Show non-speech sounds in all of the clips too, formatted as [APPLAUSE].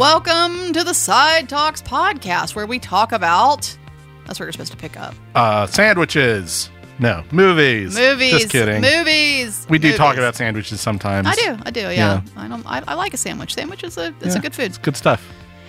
Welcome to the Side Talks podcast, where we talk about. That's where you're supposed to pick up. Uh, sandwiches. No, movies. Movies. Just kidding. Movies. we do movies. talk about sandwiches sometimes. I do. I do. Yeah. Yeah. I don't. I, I like a sandwich. Sandwich is a. It's Yeah, a good food. It's good stuff.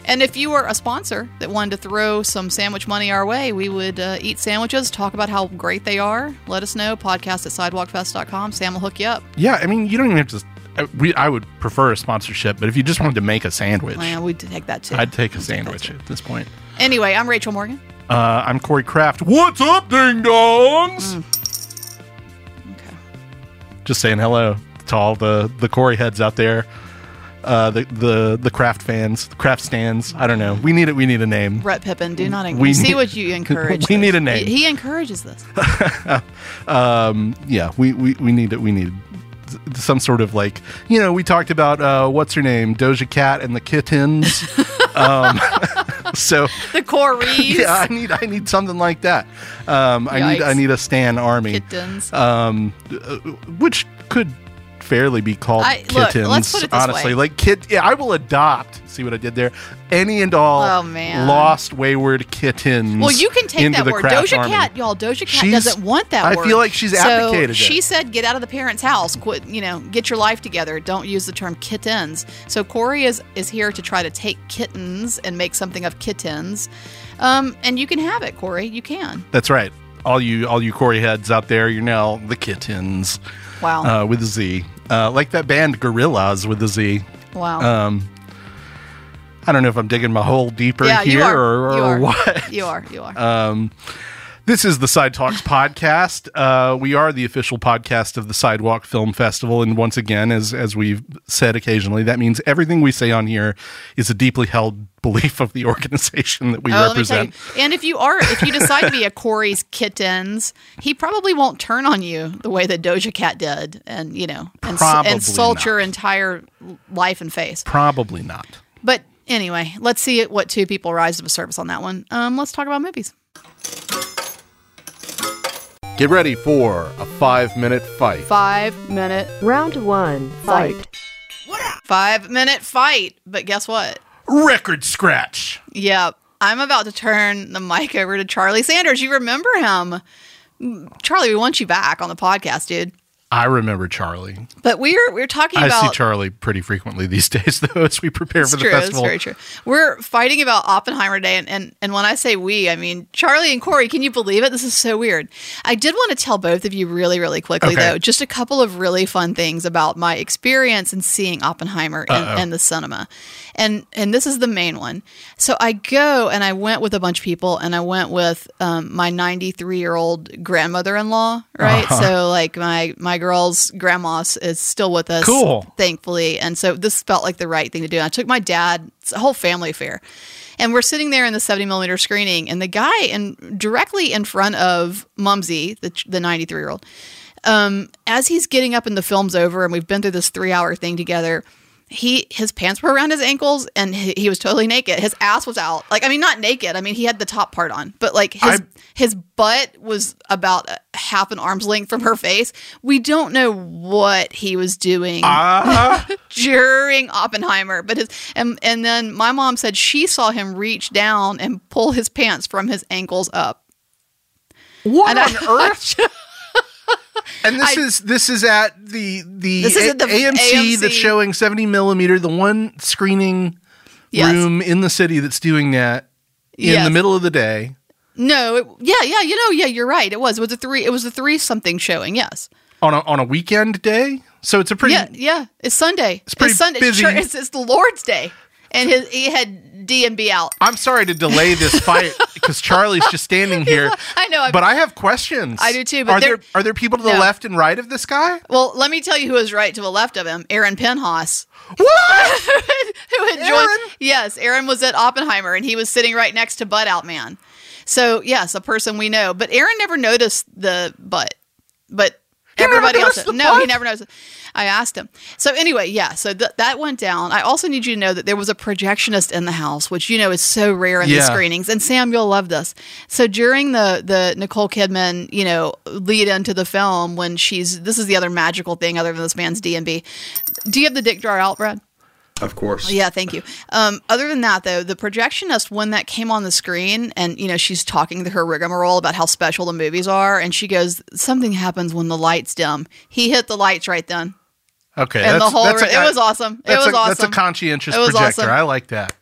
And if you were a sponsor that wanted to throw some sandwich money our way, we would uh, eat sandwiches, talk about how great they are. Let us know. Podcast at sidewalkfest.com. Sam will hook you up. Yeah, I mean, you don't even have to. I, we, I would prefer a sponsorship, but if you just wanted to make a sandwich, Well, we'd take that too. I'd take a sandwich at this point. Anyway, I'm Rachel Morgan. Uh, I'm Corey Kraft. What's up, ding dongs? Okay. Just saying hello to all the the Corey heads out there. Uh, the the the craft fans, the craft stands. I don't know. We need it. We need a name. Brett Pippin, do not We encourage. See need- what you [LAUGHS] encourage. we need a name. He, he encourages this. [LAUGHS] um yeah we we, we need it we need some sort of like you know we talked about uh what's her name? Doja cat and the kittens. [LAUGHS] Um [LAUGHS] so The Corys. [LAUGHS] yeah i need i need something like that. Um i need i need a stan army. Kittens. um uh, which could fairly be called I- look, kittens let's put it this honestly way. like kid yeah i will adopt see what i did there any and all Oh, lost wayward kittens Well, you can take that word. Doja Army. Cat, y'all. Doja Cat She's- doesn't want that word. I word. feel like she's so abdicated it. She said, "Get out of the parents' house. Quit. You know, get your life together. Don't use the term kittens." So Corey is is here to try to take kittens and make something of kittens. Um, and you can have it, Corey. You can. That's right. All you all you Corey heads out there, you're now the kittens Wow. uh, with a Z. Uh, like that band Gorillaz with a Z. wow. Um, I don't know if I'm digging my hole deeper yeah, here or, or are. what. You are. You are. Um, this is the Side Talks [LAUGHS] podcast. Uh, we are the official podcast of the Sidewalk Film Festival, and once again, as as we've said occasionally, that means everything we say on here is a deeply held [LAUGHS] belief of the organization that we Oh, let me tell represent. And if you are, if you decide to be a Corey's kittens, he probably won't turn on you the way that Doja Cat did, and you know, and, s- Probably and salt not. your entire life and face. Probably not. But anyway, let's see what two people rise to the service on that one. Um, let's talk about movies. Get ready for a five minute fight. Five minute, Round one, fight. five minute fight. But guess what? Record scratch. Yep, I'm about to turn the mic over to Charlie Sanders. You remember him? Charlie, we want you back on the podcast, dude. I remember Charlie. But we're we're talking I about see Charlie pretty frequently these [LAUGHS] days, though, as we prepare It's for the true. It's festival. very true. We're fighting about Oppenheimer Day, and, and and when I say we, I mean Charlie and Corey. Can you believe it? This is so weird. I did want to tell both of you really, really quickly, Okay. though, just a couple of really fun things about my experience in seeing Oppenheimer in the cinema, and and this is the main one. So I go and I went with a bunch of people, and I went with um, my 93 year old grandmother in law, right? Uh-huh. So like my my girl's grandma is still with us, Cool. thankfully. And so this felt like the right thing to do. I took my dad, it's a whole family affair. And we're sitting there in the 70 millimeter screening, and the guy in directly in front of Mumsy, the, the 93 year old, um, as he's getting up and the film's over, and we've been through this three hour thing together. He his pants were around his ankles and he, he was totally naked. His ass was out. Like I mean, not naked. I mean, he had the top part on, but like his I- his butt was about half an arm's length from her face. We don't know what he was doing Ah, [LAUGHS] during Oppenheimer. But his and and then my mom said she saw him reach down and pull his pants from his ankles up. what And on I- earth? [LAUGHS] [LAUGHS] And this I- is this is at the the, This is at the AMC, AMC. that's showing 70 millimeter, the one screening Yes. room in the city that's doing that in Yes. the middle of the day. No, it, yeah, yeah, you know, yeah, you're right. It was. It was a three. It was a three something showing. Yes. On a, on a weekend day, so it's a pretty yeah, yeah. It's Sunday. It's pretty Sunday. busy. It's, it's the Lord's Day, and his, he had D and B out. I'm sorry to delay this fight [LAUGHS] because Charlie's just standing here. [LAUGHS] I know. I'm- but I have questions. I do too, but are there are there people to the No. left and right of this guy? Well, let me tell you who is right to the left of him. Aaron Penhouse. What? [LAUGHS] who had Aaron? joined. Yes, Aaron was at Oppenheimer, and he was sitting right next to Butt Out Man. So yes, a person we know. But Aaron never noticed the butt. But He everybody else. no, he never noticed. I asked him. So anyway, yeah. So th- that went down. I also need you to know that there was a projectionist in the house, which you know is so rare in these Yeah. screenings. And Sam, you'll love this. So during the the Nicole Kidman, you know, lead into the film when she's this is the other magical thing other than this man's D and B. Do you have the dick drawer out, Brad? Of course. Yeah, thank you. Um, other than that, though, the projectionist, when that came on the screen, and you know, she's talking to her rigmarole about how special the movies are, and she goes, "Something happens when the lights dim." He hit the lights right then, Okay, and the that's- whole. that's a- it was awesome. It was a, awesome. That's a conscientious It was projector. awesome. I like that.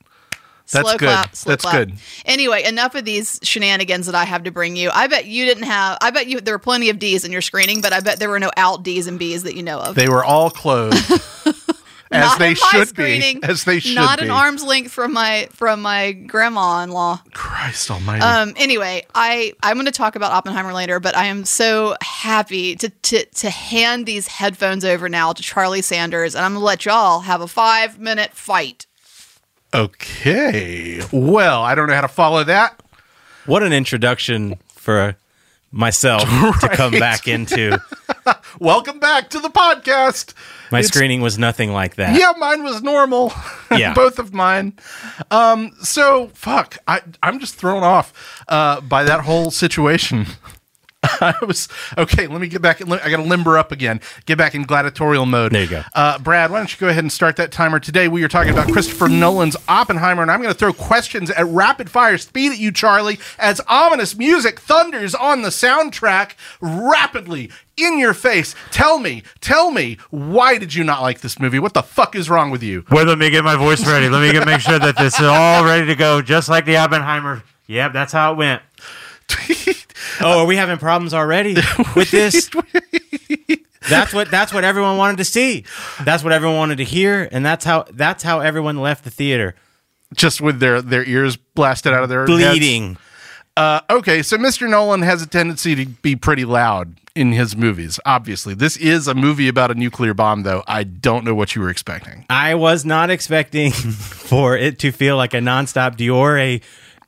That's slow good. clap. Slow That's clap. good. Anyway, enough of these shenanigans that I have to bring you. I bet you didn't have. I bet you there were plenty of D's in your screening, but I bet there were no out D's and B's that you know of. They were all clothed, [LAUGHS] as they should screening. be. As they should Not be. an arm's length from my from my grandma-in-law. Christ Almighty. Um. Anyway, I I'm going to talk about Oppenheimer later, but I am so happy to to to hand these headphones over now to Charlie Sanders, and I'm going to let y'all have a five minute fight. okay. Well, I don't know how to follow that. What an introduction for myself to come [LAUGHS] back into. [LAUGHS] Welcome back to the podcast. My It's- screening was nothing like that. Yeah, mine was normal. [LAUGHS] Yeah. both of mine. Um, so fuck, I I'm just thrown off uh, by that whole situation. [LAUGHS] I was okay. Let me get back. I got to limber up again. Get back in gladiatorial mode. There you go. uh, Brad. Why don't you go ahead and start that timer? Today we are talking about Christopher Nolan's Oppenheimer, and I'm going to throw questions at rapid fire speed at you, Charlie, as ominous music thunders on the soundtrack rapidly in your face. Tell me, tell me, why did you not like this movie? What the fuck is wrong with you? Wait, let me get my voice ready. Let me get make sure that this is all ready to go, just like the Oppenheimer. Yep, that's how it went. [LAUGHS] Oh, are we having problems already with this? [LAUGHS] That's what that's what everyone wanted to see. That's what everyone wanted to hear, and that's how that's how everyone left the theater just with their their ears blasted out of their heads. bleeding. Uh, okay, so Mr. Nolan has a tendency to be pretty loud in his movies. Obviously, this is a movie about a nuclear bomb, though. I don't know what you were expecting. I was not expecting [LAUGHS] for it to feel like a nonstop Dior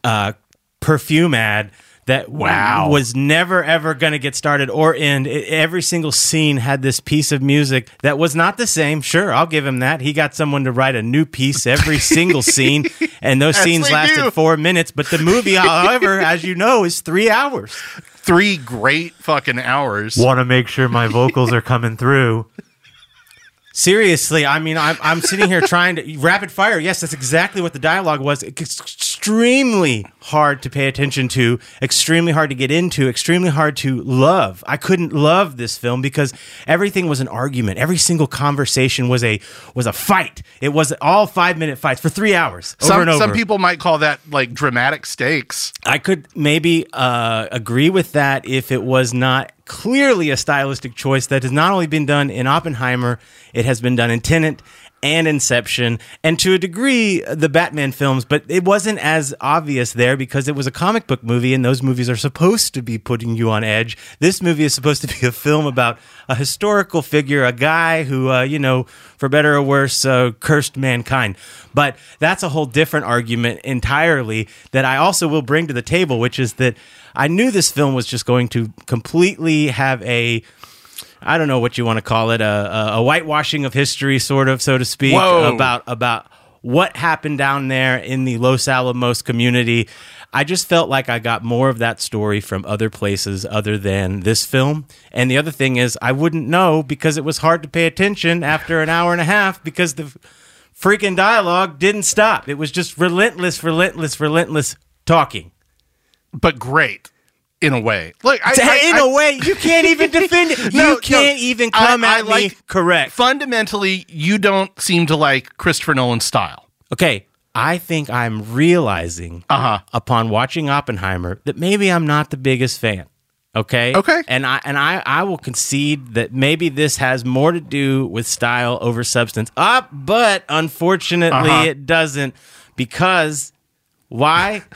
uh, perfume ad that Wow. was never ever going to get started or end. It, every single scene had this piece of music that was not the same. Sure, I'll give him that. He got someone to write a new piece every [LAUGHS] single scene, and those As scenes lasted do. four minutes. But the movie, [LAUGHS] however, as you know, is three hours. Three great fucking hours. Want to make sure my vocals are coming through. Seriously, I mean, I'm, I'm sitting here trying to rapid fire. Yes, that's exactly what the dialogue was. Extremely hard to pay attention to, extremely hard to get into, extremely hard to love. I couldn't love this film because everything was an argument. Every single conversation was a was a fight. It was all five minute fights for three hours over Some, and over. some people might call that like dramatic stakes. I could maybe uh, agree with that if it was not clearly a stylistic choice that has not only been done in Oppenheimer, it has been done in Tenet and Inception, and to a degree, the Batman films, but it wasn't as obvious there because it was a comic book movie, and those movies are supposed to be putting you on edge. This movie is supposed to be a film about a historical figure, a guy who, uh, you know, for better or worse, uh, cursed mankind. But that's a whole different argument entirely that I also will bring to the table, which is that I knew this film was just going to completely have a I don't know what you want to call it, a, a, whitewashing of history, sort of, so to speak, Whoa. about about what happened down there in the Los Alamos community. I just felt like I got more of that story from other places other than this film. And the other thing is, I wouldn't know because it was hard to pay attention after an hour and a half because the freaking dialogue didn't stop. It was just relentless, relentless, relentless talking. but great in a way. Like I, I- in I- a way, you can't even [LAUGHS] defend it. No, you can't no. even come at me like- correct. fundamentally, you don't seem to like Christopher Nolan's style. Okay, I think I'm realizing Uh-huh. upon watching Oppenheimer that maybe I'm not the biggest fan. Okay. Okay. And I and I I will concede that maybe this has more to do with style over substance. Up, but unfortunately Uh-huh. it doesn't because why? [LAUGHS]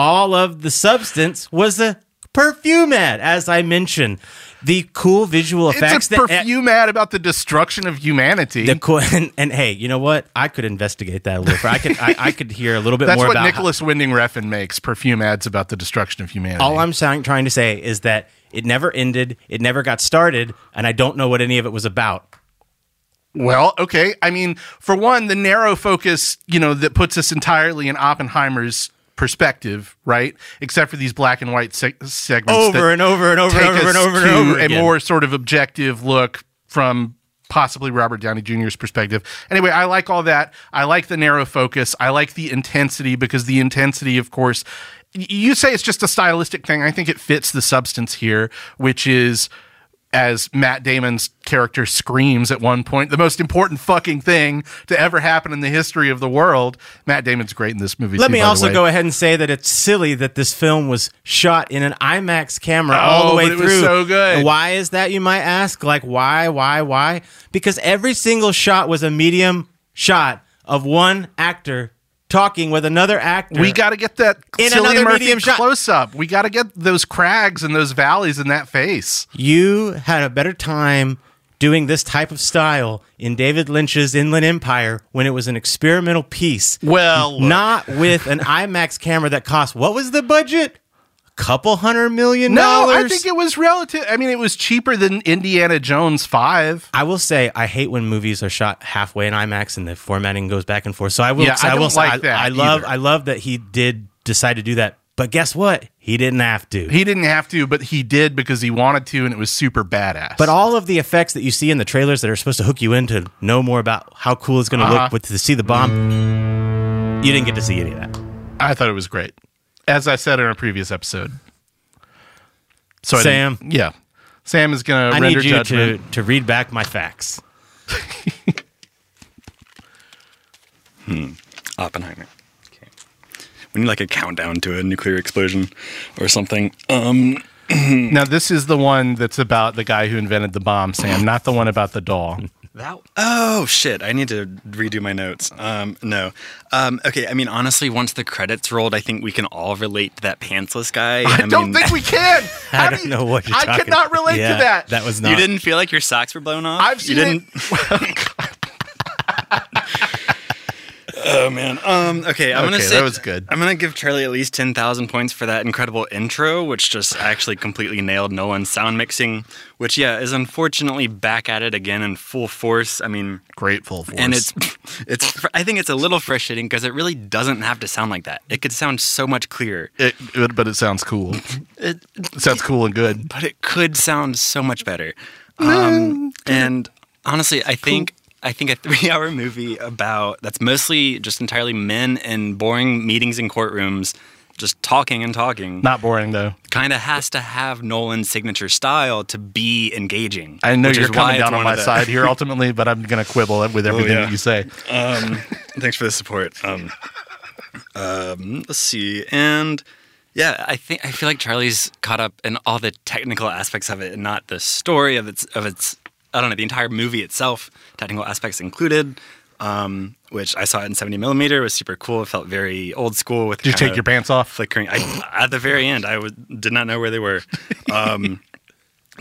All of the substance was a perfume ad, as I mentioned. The cool visual effects It's a that eh, perfume ad about the destruction of humanity. the cool, [LAUGHS] and, and hey, you know what? I could investigate that a little. I could I, I could hear a little bit That's more what about how- Nicolas Winding Refn makes perfume ads about the destruction of humanity. all I'm saying, trying to say is that it never ended, it never got started, and I don't know what any of it was about. Well, okay. I mean, for one, the narrow focus, you know, that puts us entirely in Oppenheimer's perspective, right? Except for these black and white se- segments Over and over and over and over and over and to over a more sort of objective look from possibly Robert Downey Jr.'s perspective. Anyway, I like all that. I like the narrow focus. I like the intensity because the intensity, of course, you say it's just a stylistic thing. I think it fits the substance here, which is as Matt Damon's character screams at one point, the most important fucking thing to ever happen in the history of the world. Matt Damon's great in this movie. Let too, me also go ahead and say that it's silly that this film was shot in an IMAX camera oh, all Oh, the way but it through. was so good. And why is that, you might ask? Like, why, why, why? Because every single shot was a medium shot of one actor talking with another actor. We got to get that In Cillian another Murphy medium shot. close up. We got to get those crags and those valleys in that face. you had a better time doing this type of style in David Lynch's Inland Empire when it was an experimental piece. Well, look. not with an IMAX camera that cost what was the budget? Couple hundred million dollars. No. I think it was relative. I mean, it was cheaper than Indiana Jones Five. I will say I hate when movies are shot halfway in IMAX and the formatting goes back and forth. So I will. Yeah, so I will like I, that I love. either. I love that he did decide to do that. But guess what? He didn't have to. He didn't have to, but he did because he wanted to, and it was super badass. but all of the effects that you see in the trailers that are supposed to hook you in to know more about how cool it's going to Uh-huh. look with to see the bomb, you didn't get to see any of that. I thought it was great, as I said in a previous episode. So I Sam. didn't- yeah, Sam is going I to render need you to judgment. to read back my facts. [LAUGHS] Hmm, Oppenheimer. Okay. We need like a countdown to a nuclear explosion or something. Um, [CLEARS THROAT] Now, this is the one that's about the guy who invented the bomb, Sam, not the one about the doll. [LAUGHS] that. Oh shit! I need to redo my notes. Um, no. Um, okay. I mean, honestly, once the credits rolled, I think we can all relate to that pantsless guy. I, don't mean, think we can. [LAUGHS] I How don't do you- know what you're I talking cannot relate Yeah, to that. That was not. You didn't feel like your socks were blown off. I've seen you it. [LAUGHS] [LAUGHS] oh man. Um. Okay. I'm gonna say that was good. I'm gonna give Charlie at least ten thousand points for that incredible intro, which just actually completely nailed Nolan's sound mixing. Which yeah is unfortunately back at it again in full force. I mean. Grateful for And it's, [LAUGHS] it's. I think it's a little frustrating because it really doesn't have to sound like that. It could sound so much clearer, it, it- but it sounds cool. [LAUGHS] it, It sounds cool and good. but it could sound so much better. Um, and honestly, I think I think a three-hour [LAUGHS] movie about that's mostly just entirely men in boring meetings in courtrooms, just talking and talking, Not boring though. kind of has to have Nolan's signature style to be engaging. I know you're coming down on my side here [LAUGHS] ultimately, but I'm going to quibble with everything yeah. that you say. Um, thanks for the support. Um, um, let's see, and yeah, I think I feel like Charlie's caught up in all the technical aspects of it, and not the story of its of its. I don't know the entire movie itself, technical aspects included. Um, which I saw it in 70 millimeter it was super cool. It felt very old school with. Did you take your pants off? Flickering. I, at the very end, I was, did not know where they were. Um, [LAUGHS]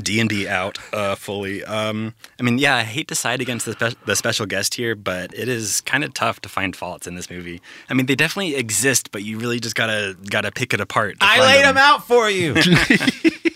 D and D out uh, fully. Um, I mean, yeah, I hate to side against the, spe- the special guest here, but it is kind of tough to find faults in this movie. I mean, they definitely exist, but you really just gotta gotta pick it apart. I find laid them out for you. [LAUGHS]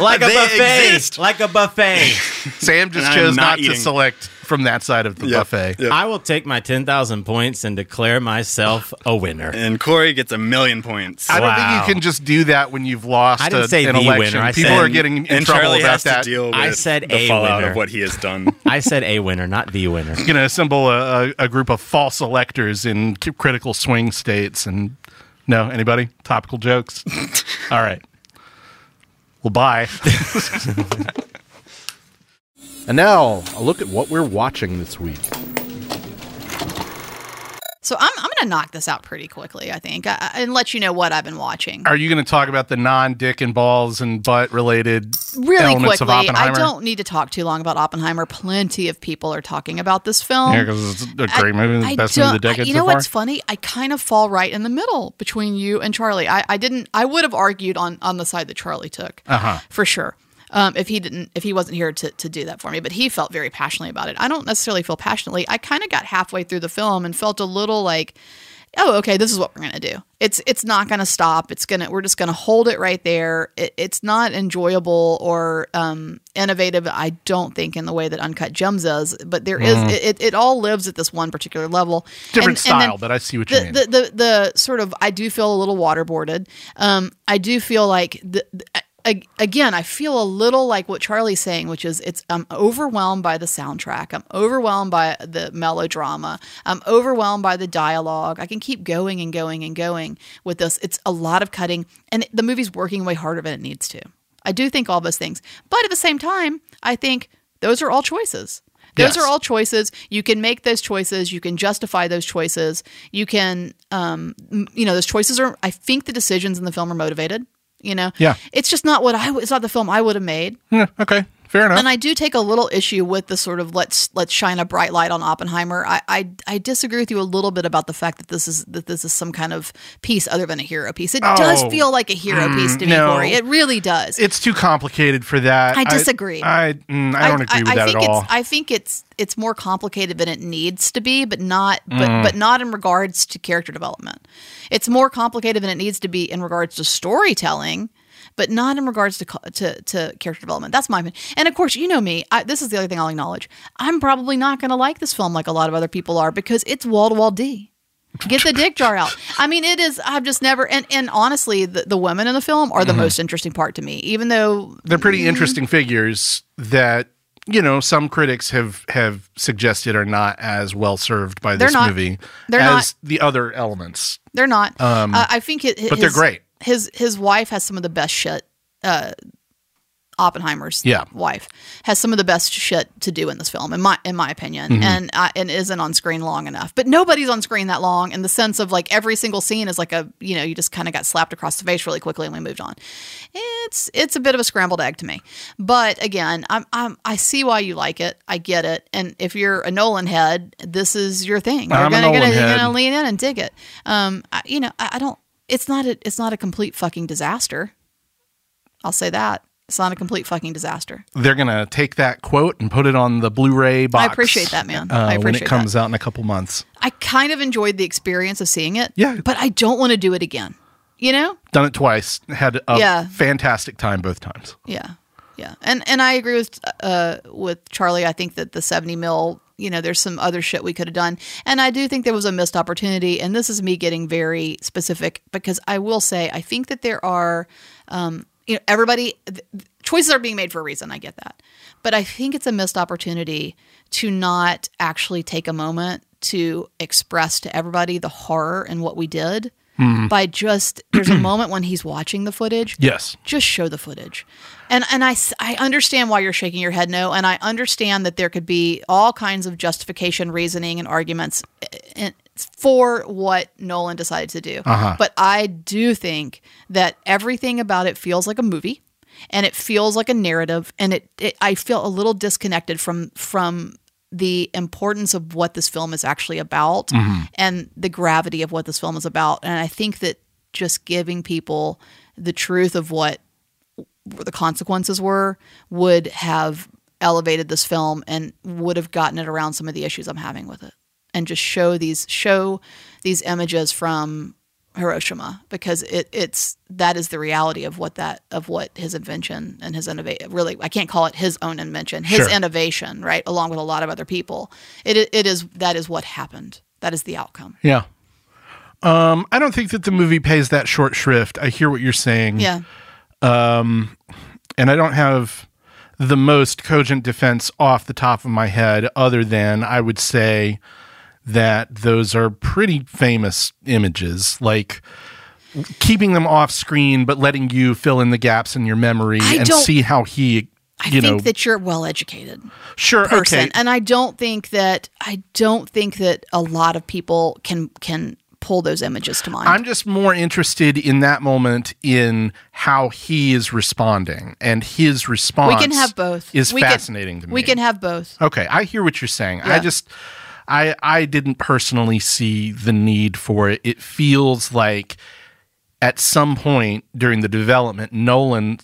like a buffet. exist. Like a buffet. [LAUGHS] Sam just And chose not not, to select from that side of the Yep, buffet. yep. I will take my 10,000 points and declare myself a winner. And Corey gets a million points. I don't think you can just do that when you've lost I didn't a- say an the election. winner. I People said- are getting in and trouble Charlie about has that. to deal with I said the a fallout winner. of what he has done. [LAUGHS] I said a winner, not the winner. You're going to assemble a, a, a group of false electors in critical swing states and no anybody topical jokes [LAUGHS] all right well bye. [LAUGHS] And now a look at what we're watching this week So I'm, I'm going to knock this out pretty quickly, I think, I, I- and let you know what I've been watching. are you going to talk about the non-dick and balls and butt related Really elements of quickly, I don't need to talk too long about Oppenheimer. Plenty of people are talking about this film. yeah, because it's a great movie I best movie of the I- decade You so know far what's funny? I kind of fall right in the middle between you and Charlie. I, I didn't. I would have argued on on the side that Charlie took, Uh-huh. for sure. Um, if he didn't, if he wasn't here to, to do that for me, but he felt very passionately about it. I don't necessarily feel passionately. I kind of got halfway through the film and felt a little like, oh, okay, this is what we're gonna do. It's it's not gonna stop. It's gonna we're just gonna hold it right there. It, it's not enjoyable or um, innovative. I don't think in the way that Uncut Gems is, but there is it, it, it all lives at this one particular level. Mm-hmm. different And- and style but i see what you the, mean the, the the sort of I do feel a little waterboarded. Um, I do feel like the, the- again, I feel a little like what Charlie's saying, which is it's I'm overwhelmed by the soundtrack. I'm overwhelmed by the melodrama. I'm overwhelmed by the dialogue. I can keep going and going and going with this. It's a lot of cutting, and the movie's working way harder than it needs to. I do think all those things, but at the same time, I think those are all choices. Those Yes. are all choices. You can make those choices. You can justify those choices. You can, um, you know, those choices are. I think the decisions in the film are motivated. You know, Yeah. It's just not what I. It's not the film I would have made. Yeah, okay, fair enough. And I do take a little issue with the sort of let's let's shine a bright light on Oppenheimer. I, I I disagree with you a little bit about the fact that this is that this is some kind of piece other than a hero piece. It does Oh, feel like a hero piece to me, no. Corey. It really does. it's too complicated for that. I disagree. I mm, I, don't agree with that think at all. It's, I think it's it's more complicated than it needs to be, but not but Mm. but not in regards to character development. It's more complicated than it needs to be in regards to storytelling, but not in regards to to, to character development. That's my opinion. And of course, you know me. I, this is the other thing I'll acknowledge. I'm probably not going to like this film like a lot of other people are because it's wall to wall D. Get the dick jar out. I mean, it is. I've just never. And, and honestly, the, the women in the film are the Mm-hmm. most interesting part to me. Even though They're pretty interesting figures that you know some critics have have suggested are not as well served by this not. movie They're as the other elements. They're not. uh, I think it, Um, but they're great. His his wife has some of the best shit. Uh, Oppenheimer's Yeah. wife has some of the best shit to do in this film, in my in my opinion, Mm-hmm. and uh, and isn't on screen long enough. But nobody's on screen that long in the sense of like every single scene is like a you know you just kind of got slapped across the face really quickly and we moved on. It's it's a bit of a scrambled egg to me, but again, I'm, I'm I see why you like it. I get it, and if you're a Nolan head, this is your thing. You're I'm a gonna, Nolan gonna, you're gonna lean in and dig it. Um, I, you know, I, I don't. It's not a. It's not a complete fucking disaster. I'll say that it's not a complete fucking disaster. They're gonna take that quote and put it on the Blu-ray box. I appreciate that, man. uh, I when it appreciate comes out in a couple months. I kind of enjoyed the experience of seeing it. Yeah. but I don't want to do it again. You know? Done it twice. Had a Yeah. fantastic time both times. Yeah, yeah, and and I agree with uh with Charlie. I think that the seventy mil, you know, there's some other shit we could have done, and I do think there was a missed opportunity. And this is me getting very specific because I will say I think that there are, um, you know, everybody th- choices are being made for a reason. I get that, but I think it's a missed opportunity to not actually take a moment to express to everybody the horror in what we did. By just there's a [CLEARS THROAT] moment when he's watching the footage Yes. just show the footage. And and I, I understand why you're shaking your head no, and I understand that there could be all kinds of justification, reasoning, and arguments eh, eh, for what Nolan decided to do. But I do think that everything about it feels like a movie, and it feels like a narrative, and it, it I feel a little disconnected from from the importance of what this film is actually about and the gravity of what this film is about. And I think that just giving people the truth of what the consequences were would have elevated this film and would have gotten it around some of the issues I'm having with it and just show these show these images from Hiroshima because it it's that is the reality of what that of what his invention and his innovation really I can't call it his own invention his Sure. innovation right along with a lot of other people it it is that is what happened that is the outcome Yeah. Um, I don't think that the movie pays that short shrift. I hear what you're saying. yeah Um, and I don't have the most cogent defense off the top of my head, other than I would say that those are pretty famous images, like keeping them off screen but letting you fill in the gaps in your memory I and see how he, I think know, that you're well educated sure, person okay, and i don't think that i don't think that a lot of people can can pull those images to mind I'm just more interested in that moment in how he is responding, and his response. we can have both Is we can- fascinating to me. we can have both Okay, I hear what you're saying. I just I I didn't personally see the need for it. It feels like at some point during the development Nolan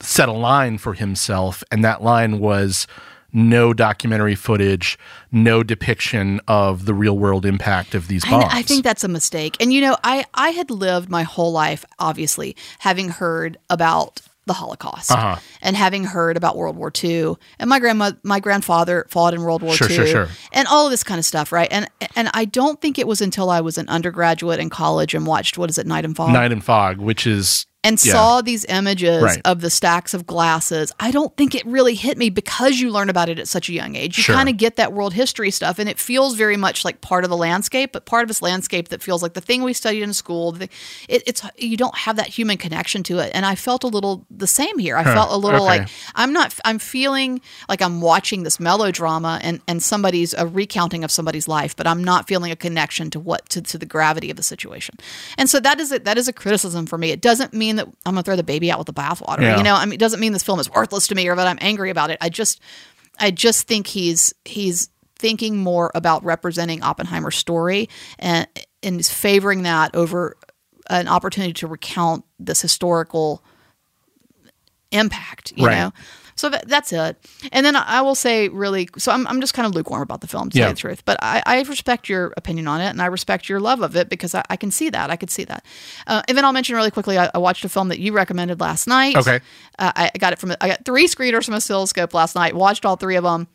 set a line for himself and that line was no documentary footage, no depiction of the real world impact of these bombs. I, I think that's a mistake. And you know, I I had lived my whole life, obviously, having heard about the Holocaust Uh-huh. and having heard about World War II. And my grandma, my grandfather fought in World War Sure, II, sure, sure. and all of this kind of stuff, right? And and I don't think it was until I was an undergraduate in college and watched what is it, Night and Fog, Night and Fog, which is and Yeah. saw these images Right. of the stacks of glasses, I don't think it really hit me because you learn about it at such a young age. You Sure. kind of get that world history stuff, and it feels very much like part of the landscape, but part of this landscape that feels like the thing we studied in school. The, it, it's you don't have that human connection to it, and I felt a little the same here. I felt a little okay. like I'm not. I'm feeling like I'm watching this melodrama and and somebody's a recounting of somebody's life, but I'm not feeling a connection to what to, to the gravity of the situation. And so that is it. that is a criticism for me. It doesn't mean that I'm gonna throw the baby out with the bathwater. Yeah. You know, I mean, it doesn't mean this film is worthless to me or that I'm angry about it. I just I just think he's he's thinking more about representing Oppenheimer's story and and is favoring that over an opportunity to recount this historical impact, you Right. know. So that, that's it. And then I will say, really, so I'm, I'm just kind of lukewarm about the film, to Yeah. tell the truth. But I, I respect your opinion on it, and I respect your love of it because I, I can see that. I could see that. Uh, and then I'll mention really quickly, I, I watched a film that you recommended last night. Okay. Uh, I I got it from, I got three screeners from Oscilloscope last night, watched all three of them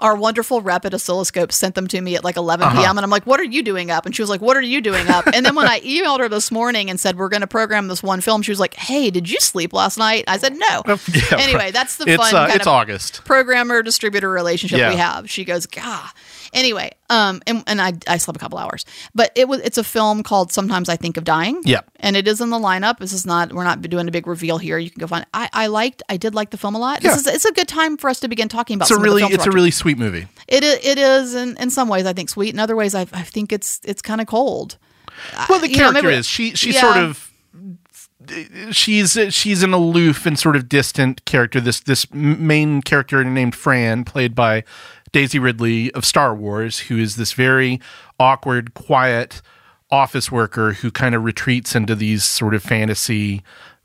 our wonderful rep at Oscilloscope sent them to me at like 11 Uh-huh. p.m. And I'm like, what are you doing up? And she was like, what are you doing up? And then when I emailed her this morning and said, we're going to program this one film, she was like, hey, did you sleep last night? I said, no. [LAUGHS] Yeah, anyway, that's the it's fun uh, it's August. programmer distributor relationship Yeah. we have. She goes, Gah. Anyway, um, and, and I, I slept a couple hours, but it was it's a film called Sometimes I Think of Dying. Yeah. and it is in the lineup. This is not we're not doing a big reveal here. You can go find. I I liked I did like the film a lot. Yeah. This is it's a good time for us to begin talking about. It's a really of the films it's a really sweet movie. It it is in, in some ways I think sweet. In other ways I, I think it's it's kind of cold. Well, the know, character maybe- is she she yeah. sort of she's she's an aloof and sort of distant character. This this main character named Fran, played by Daisy Ridley of Star Wars, who is this very awkward, quiet office worker who kind of retreats into these sort of fantasy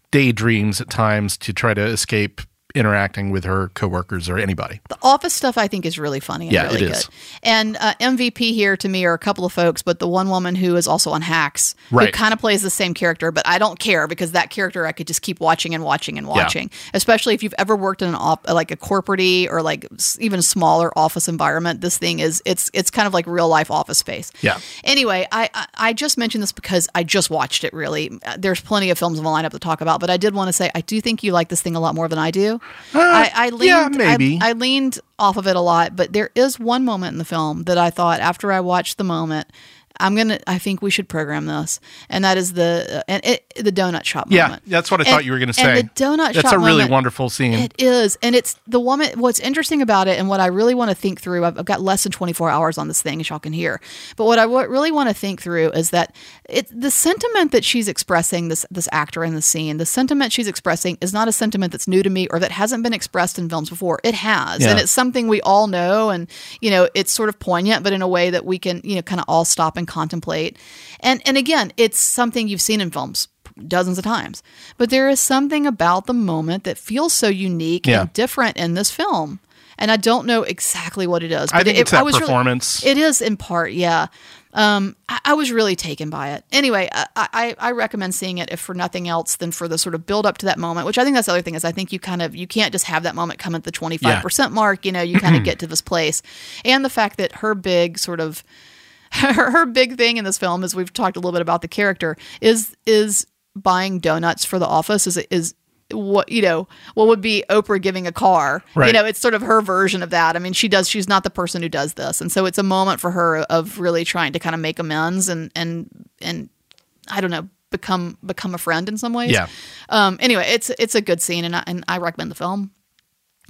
daydreams at times to try to escape interacting with her coworkers or anybody. The office stuff I think is really funny and Yeah, really it good. And uh, MVP here to me are a couple of folks, but the one woman who is also on Hacks, who kind of plays the same character, but I don't care because that character I could just keep watching and watching and watching. Especially if you've ever worked in an op- like a corporate or like even smaller office environment. This thing is it's it's kind of like real life office space. Yeah. Anyway, I, I I just mentioned this because I just watched it. Really, there's plenty of films in the lineup to talk about, but I did want to say I do think you like this thing a lot more than I do. I, I leaned, Uh, yeah, maybe. I, I leaned off of it a lot, but there is one moment in the film that I thought after I watched the moment. I'm gonna. I think we should program this, and that is the uh, and it, the donut shop Yeah, moment. that's what I And- thought you were going to say. And the donut That's shop That's a really moment- wonderful scene. it is, and it's the woman. What's interesting about it, and what I really want to think through. I've, I've got less than 24 hours on this thing, as y'all can hear. But what I w- really want to think through is that it the sentiment that she's expressing, this this actor in the scene, the sentiment she's expressing is not a sentiment that's new to me or that hasn't been expressed in films before. It has, Yeah. and it's something we all know, and you know, it's sort of poignant, but in a way that we can, you know, kind of all stop and contemplate. And and again, it's something you've seen in films dozens of times. But there is something about the moment that feels so unique Yeah. and different in this film. And I don't know exactly what it is. I But think it, it's that was really- performance. it is in part, yeah. Um, I, I was really taken by it. Anyway, I, I, I recommend seeing it if for nothing else than for the sort of build up to that moment. Which I think that's the other thing is I think you kind of you can't just have that moment come at the twenty five percent mark. You know, you kind of [CLEARS THROAT] get to this place, and the fact that her big sort of [LAUGHS] her, her big thing in this film is we've talked a little bit about the character is is buying donuts for the office is is what you know what would be Oprah giving a car. You know it's sort of her version of that. I mean she does she's not the person who does this. And so it's a moment for her of really trying to kind of make amends and and and I don't know become become a friend in some ways. Yeah. um anyway it's it's a good scene and I, and I recommend the film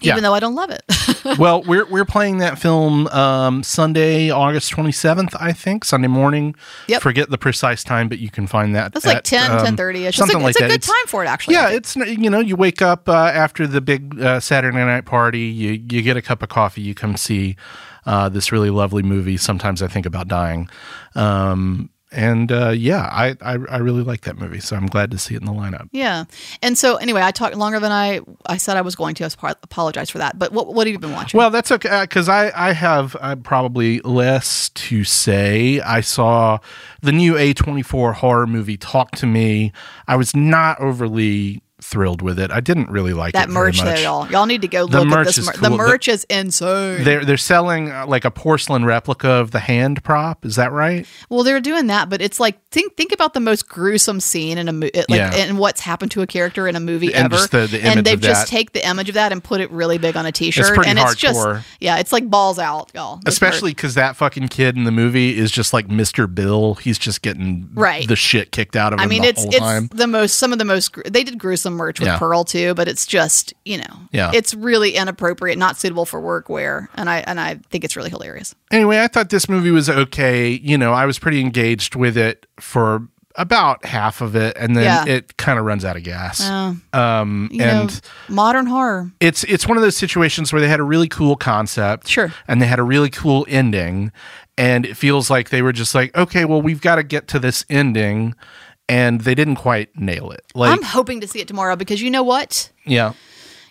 Yeah. even though I don't love it [LAUGHS] well, we're we're playing that film um, Sunday, August twenty seventh, I think, Sunday morning. Yep. Forget the precise time, but you can find that. It's like at, 10, um, 10:30 ish. something it's a, like it's a that. good time for it actually Yeah, it's you know you wake up uh, after the big uh, Saturday night party, you you get a cup of coffee, you come see uh, this really lovely movie. Sometimes I think about dying, um, and uh, yeah, I, I I really like that movie, so I'm glad to see it in the lineup. Yeah. And so anyway, I talked longer than I I said I was going to. I apologize for that. But what what have you been watching? Well, that's okay because I I have uh, probably less to say. I saw the new A24 horror movie Talk to Me. I was not overly thrilled with it. I didn't really like that merch though, y'all. Y'all need to go The look at this. is Mer- cool. The The- merch is insane. They're they're selling uh, like a porcelain replica of the hand prop. Is that right? well, they're doing that, but it's like think think about the most gruesome scene in a movie, like Yeah. and what's happened to a character in a movie And ever. just the- the image and they've just take the image of that and put it really big on a T-shirt, pretty and it's just hardcore. yeah, it's like balls out, y'all. This Especially because that fucking kid in the movie is just like Mr. Bill. He's just getting Right. the shit kicked out of him I mean, the it's it's time. the most some of the most they did gruesome merch with Yeah. Pearl too, but it's just you know Yeah. it's really inappropriate, not suitable for work wear, and I and I think it's really hilarious. Anyway, I thought this movie was okay. You know, I was pretty engaged with it for about half of it, and then Yeah. it kind of runs out of gas. Uh, um, you and know, modern horror. it's it's one of those situations where they had a really cool concept, Sure. and they had a really cool ending, and it feels like they were just like, okay, well, we've got to get to this ending, and they didn't quite nail it. Like, I'm hoping to see it tomorrow because you know what? yeah,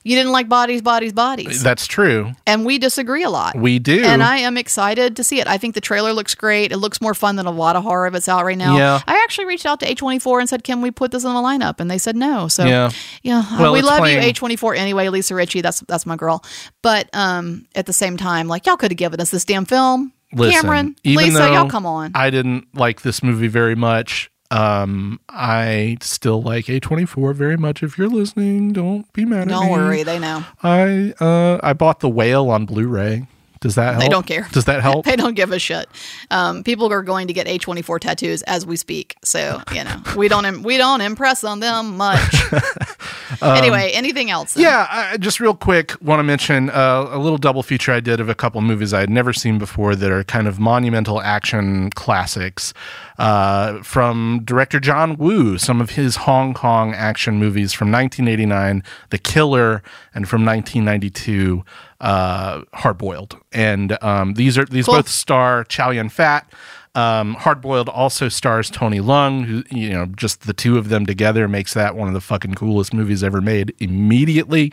You didn't like bodies, bodies, bodies, that's true. and we disagree a lot. We do, And I am excited to see it. I think the trailer looks great. It looks more fun than a lot of horror that's out right now. Yeah. I actually reached out to A24 and said, "Can we put this in the lineup?" And they said no. So Yeah. yeah, Well, we love playing- you, A24 anyway. Lisa Ritchie, that's that's my girl. But um, at the same time, like y'all could have given us this damn film. Listen, Cameron, even Lisa, y'all come on. I didn't like this movie very much. Um, I still like A24 very much. If you're listening, don't be mad at me. Don't worry, they know. I uh I bought the whale on Blu-ray. Does that help? They don't care. Does that help? [LAUGHS] They don't give a shit. Um, people are going to get A24 tattoos as we speak. So, you know, we don't im- we don't impress on them much. [LAUGHS] anyway, anything else? then? Um, Yeah, I, just real quick, want to mention uh, a little double feature I did of a couple movies I had never seen before that are kind of monumental action classics uh, from director John Woo. Some of his Hong Kong action movies from 1989, The Killer, and from 1992, uh, Hard Boiled. And um, these are these Cool. both star Chow Yun Fat. Um, Hard Boiled also stars Tony Leung, who, you know, just the two of them together makes that one of the fucking coolest movies ever made immediately.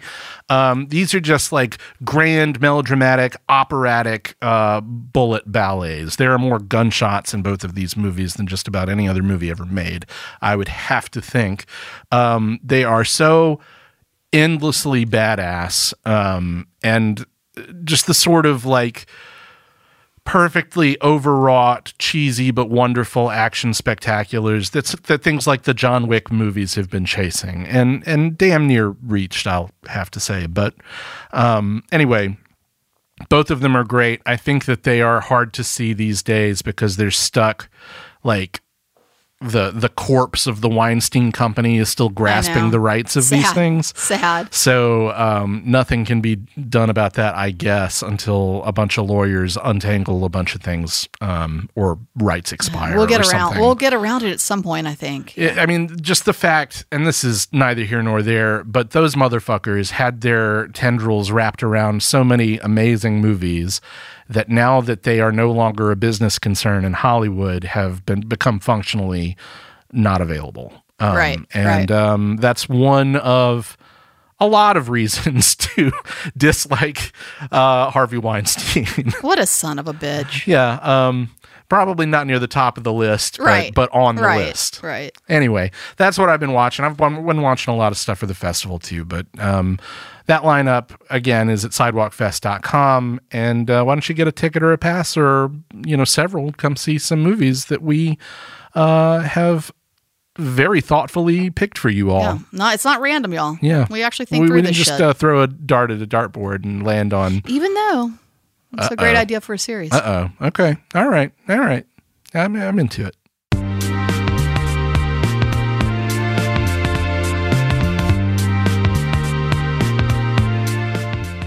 Um, these are just like grand, melodramatic, operatic uh, bullet ballets. There are more gunshots in both of these movies than just about any other movie ever made, I would have to think. Um, they are so endlessly badass um, and just the sort of like perfectly overwrought, cheesy but wonderful action spectaculars that's that things like the John Wick movies have been chasing and and damn near reached, I'll have to say. But um, anyway, both of them are great. I think that they are hard to see these days because they're stuck like the the corpse of the Weinstein company is still grasping the rights of these things. Sad. So um, nothing can be done about that, I guess, until a bunch of lawyers untangle a bunch of things um, or rights expire. We'll get or around. something. We'll get around it at some point. I think. I I mean, just the fact, and this is neither here nor there, but those motherfuckers had their tendrils wrapped around so many amazing movies that now that they are no longer a business concern in Hollywood, have been become functionally not available. Um, Right, and right. Um, that's one of a lot of reasons [LAUGHS] to dislike uh, Harvey Weinstein. [LAUGHS] What a son of a bitch. yeah, um, probably not near the top of the list, but- Right. but, on the right. list. Right. Anyway, that's what I've been watching. I've been been watching a lot of stuff for the festival too, but um, that lineup again is at sidewalkfest.com. And uh, why don't you get a ticket or a pass or you know several? Come see some movies that we uh, have very thoughtfully picked for you all. Yeah. No, it's not random, y'all. Yeah, We actually think we, through we didn't just uh, throw a dart at a dartboard and land on. Even though it's a great idea for a series. Uh oh. Okay. All right. All right. I'm I'm into it.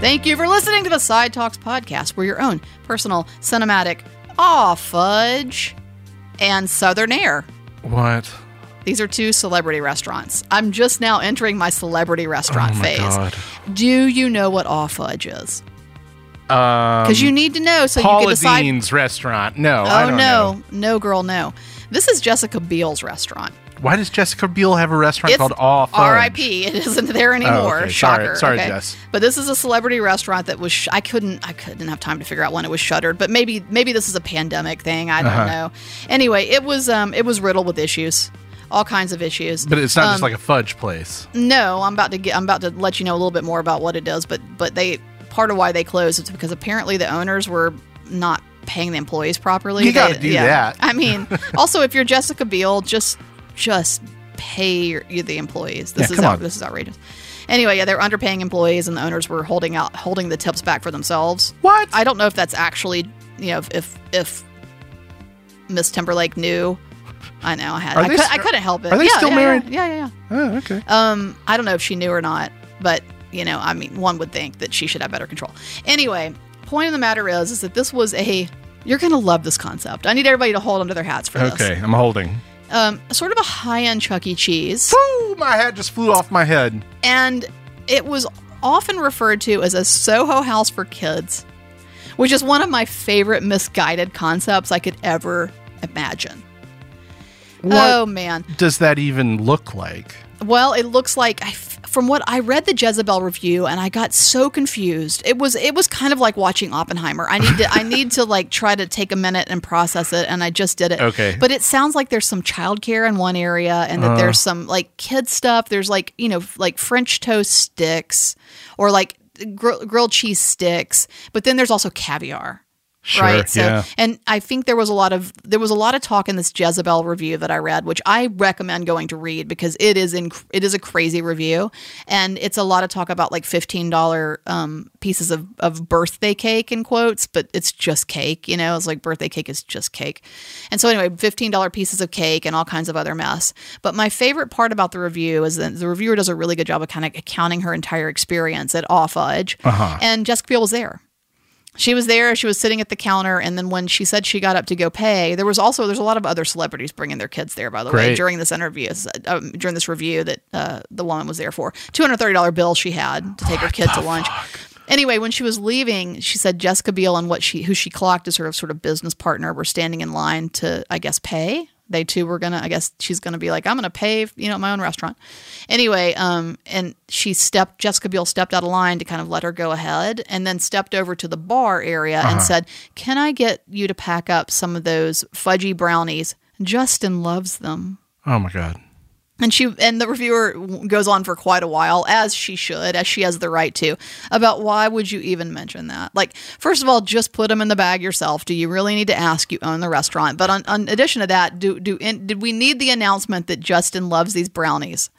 Thank you for listening to the Side Talks podcast, where your own personal cinematic Au Fudge and Southern Air. What? These are two celebrity restaurants. I'm just now entering my celebrity restaurant oh my phase. god. Do you know what Au Fudge is? Um, Because you need to know so you Paula can decide. Deen's restaurant. No, I oh don't no, know. no, girl, no. This is Jessica Biel's restaurant. Why does Jessica Biel have a restaurant It's called Au Fudge? R.I.P. It isn't there anymore. Oh, okay. Sorry. Shocker. Sorry, okay. Jess. But this is a celebrity restaurant that was. Sh- I couldn't. I couldn't have time to figure out when it was shuttered. But maybe maybe this is a pandemic thing. I don't Uh-huh. know. Anyway, it was um it was riddled with issues. all kinds of issues. But it's not just Um, like a fudge place. No, I'm about to get. I'm about to let you know a little bit more about what it does. But but they part of why they closed is because apparently the owners were not paying the employees properly. You gotta They- do that. I mean, [LAUGHS] also if you're Jessica Biel, just just pay your, you the employees. This Yeah, is out, on. this is outrageous. Anyway, yeah, they're underpaying employees, and the owners were holding out holding the tips back for themselves. What? I don't know if that's actually you know if if, Miss Timberlake knew. I know I had. I, could, st- I couldn't help it. are they Yeah, still yeah, married? Yeah, yeah, yeah. Oh, okay. Um, I don't know if she knew or not, but you know, I mean, one would think that she should have better control. Anyway, point of the matter is, is that this was a. You're gonna love this concept. I need everybody to hold onto their hats for Okay, this. Okay, I'm holding. Um, sort of a high-end Chuck E. Cheese, Woo! My hat just flew off my head. and it was often referred to as a Soho house for kids, which is one of my favorite misguided concepts I could ever imagine. What Oh man. does that even look like? Well, it looks like I, from what I read the Jezebel review, and I got so confused. It was it was kind of like watching Oppenheimer. I need to I need to like try to take a minute and process it, and I just did it. Okay. but it sounds like there's some childcare in one area, and that there's uh. some like kid stuff. There's like you know like French toast sticks or like gr- grilled cheese sticks, but then there's also caviar Sure, right so yeah. and i think there was a lot of there was a lot of talk in this jezebel review that i read which i recommend going to read because it is in it is a crazy review. And it's a lot of talk about like $15 um, pieces of, of birthday cake in quotes but it's just cake you know? It's like birthday cake is just cake. And so anyway $15 pieces of cake and all kinds of other mess. But my favorite part about the review is that the reviewer does a really good job of kind of accounting her entire experience at Au Fudge and jessica biel was there she was there she was sitting at the counter and then when she said she got up to go pay there was also there's a lot of other celebrities bringing their kids there by the way during this interview um, during this review that uh, the woman was there for. $230 bill she had to take her kid to lunch. anyway when she was leaving she said jessica biel and what she who she clocked as her sort of business partner were standing in line to i guess pay they too were gonna i guess she's gonna be like i'm gonna pay you know my own restaurant. Anyway um and she stepped jessica biel stepped out of line to kind of let her go ahead and then stepped over to the bar area and said can i get you to pack up some of those fudgy brownies? Justin loves them. Oh my god. And she and the reviewer goes on for quite a while, as she should, as she has the right to, about why would you even mention that? Like, first of all, just put them in the bag yourself. Do you really need to ask? You own the restaurant. But on, on addition to that, do do in, did we need the announcement that Justin loves these brownies?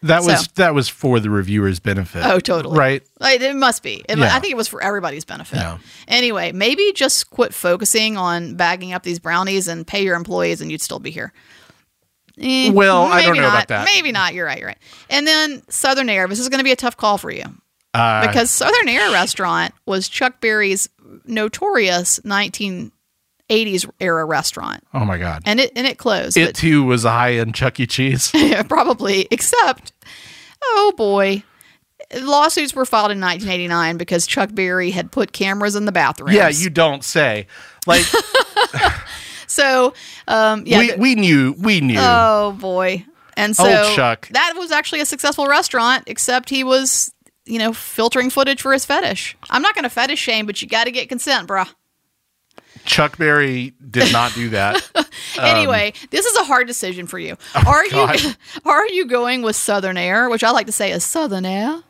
That was So- that was for the reviewer's benefit. Oh, totally. Right. Like, it must be. It- Yeah. I think it was for everybody's benefit. Yeah. Anyway, maybe just quit focusing on bagging up these brownies and pay your employees, and you'd still be here. Eh, Well, I don't know not. about that. Maybe not. You're right. You're right. And then Southern Air. This is going to be a tough call for you Uh, because Southern Air Restaurant was Chuck Berry's notorious 1980s era restaurant, oh my god. and it and it closed. it too was a high end Chuck E. Cheese. [LAUGHS] but- probably, except, oh boy. Lawsuits were filed in 1989 because Chuck Berry had put cameras in the bathrooms. yeah, you don't say. Like [LAUGHS] So, um, yeah. we, we knew we knew. Oh boy. And so Old Chuck. that was actually a successful restaurant, except he was, you know, filtering footage for his fetish. I'm not going to fetish shame, but you got to get consent, bruh. Chuck Berry did not do that. [LAUGHS] anyway, this is a hard decision for you. are you Um, oh, God. [LAUGHS] are you going with Southern Air, which I like to say is Southern Air,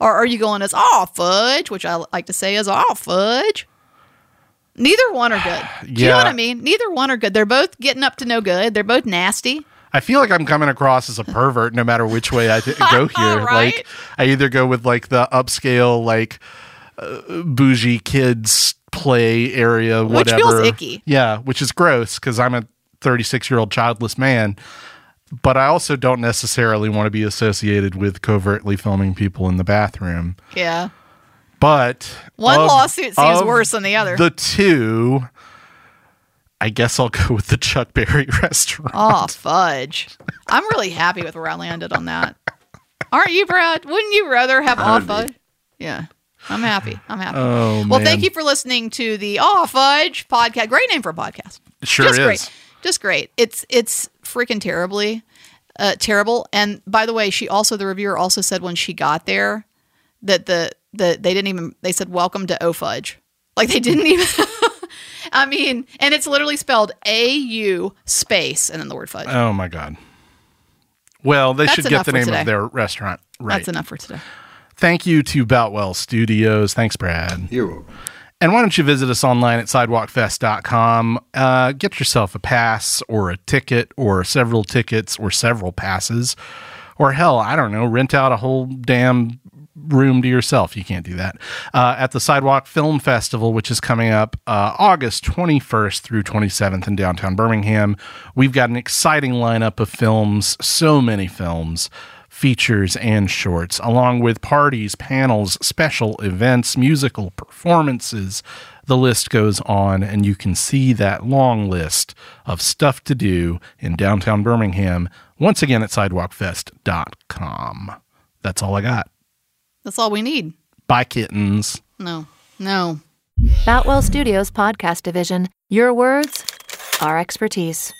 or are you going as all fudge, which I like to say is all fudge? Neither one are good. Do you know what I mean? Neither one are good. They're both getting up to no good. They're both nasty. I feel like I'm coming across as a pervert no matter which way I th- go [LAUGHS] here. Right? Like I either go with like the upscale like uh, bougie kids play area Which whatever. feels icky. Yeah, which is gross cuz I'm a 36-year-old childless man. But I also don't necessarily want to be associated with covertly filming people in the bathroom. Yeah. But One of- lawsuit seems worse than the other. The two I guess I'll go with the Chuck Berry [LAUGHS] restaurant. Oh, fudge. I'm really happy with where I landed on that. Aren't you, Brad? Wouldn't you rather have all fudge? Yeah. I'm happy. I'm happy. Oh, well, man. thank you for listening to the Aw Fudge podcast. Great name for a podcast. Sure Just is. great. Just great. It's it's freaking terribly uh, terrible. And by the way, she also the reviewer also said when she got there that the the they didn't even they said welcome to O Fudge. Like they didn't even. [LAUGHS] I mean, and it's literally spelled A U space and then the word fudge. Oh my god. Well, they That's should get the name today. of their restaurant right. That's enough for today. Thank you to Boutwell Studios. Thanks, Brad. You're welcome. And why don't you visit us online at sidewalkfest.com? Uh, get yourself a pass or a ticket or several tickets or several passes. Or hell, I don't know, rent out a whole damn room to yourself. You can't do that. Uh, at the Sidewalk Film Festival, which is coming up uh, August 21st through 27th in downtown Birmingham, we've got an exciting lineup of films, so many films features and shorts, along with parties, panels, special events, musical performances. The list goes on, and you can see that long list of stuff to do in downtown Birmingham once again at sidewalkfest.com. That's all I got. That's all we need. Bye, kittens. No, no. Boutwell Studios Podcast Division. Your words, our expertise.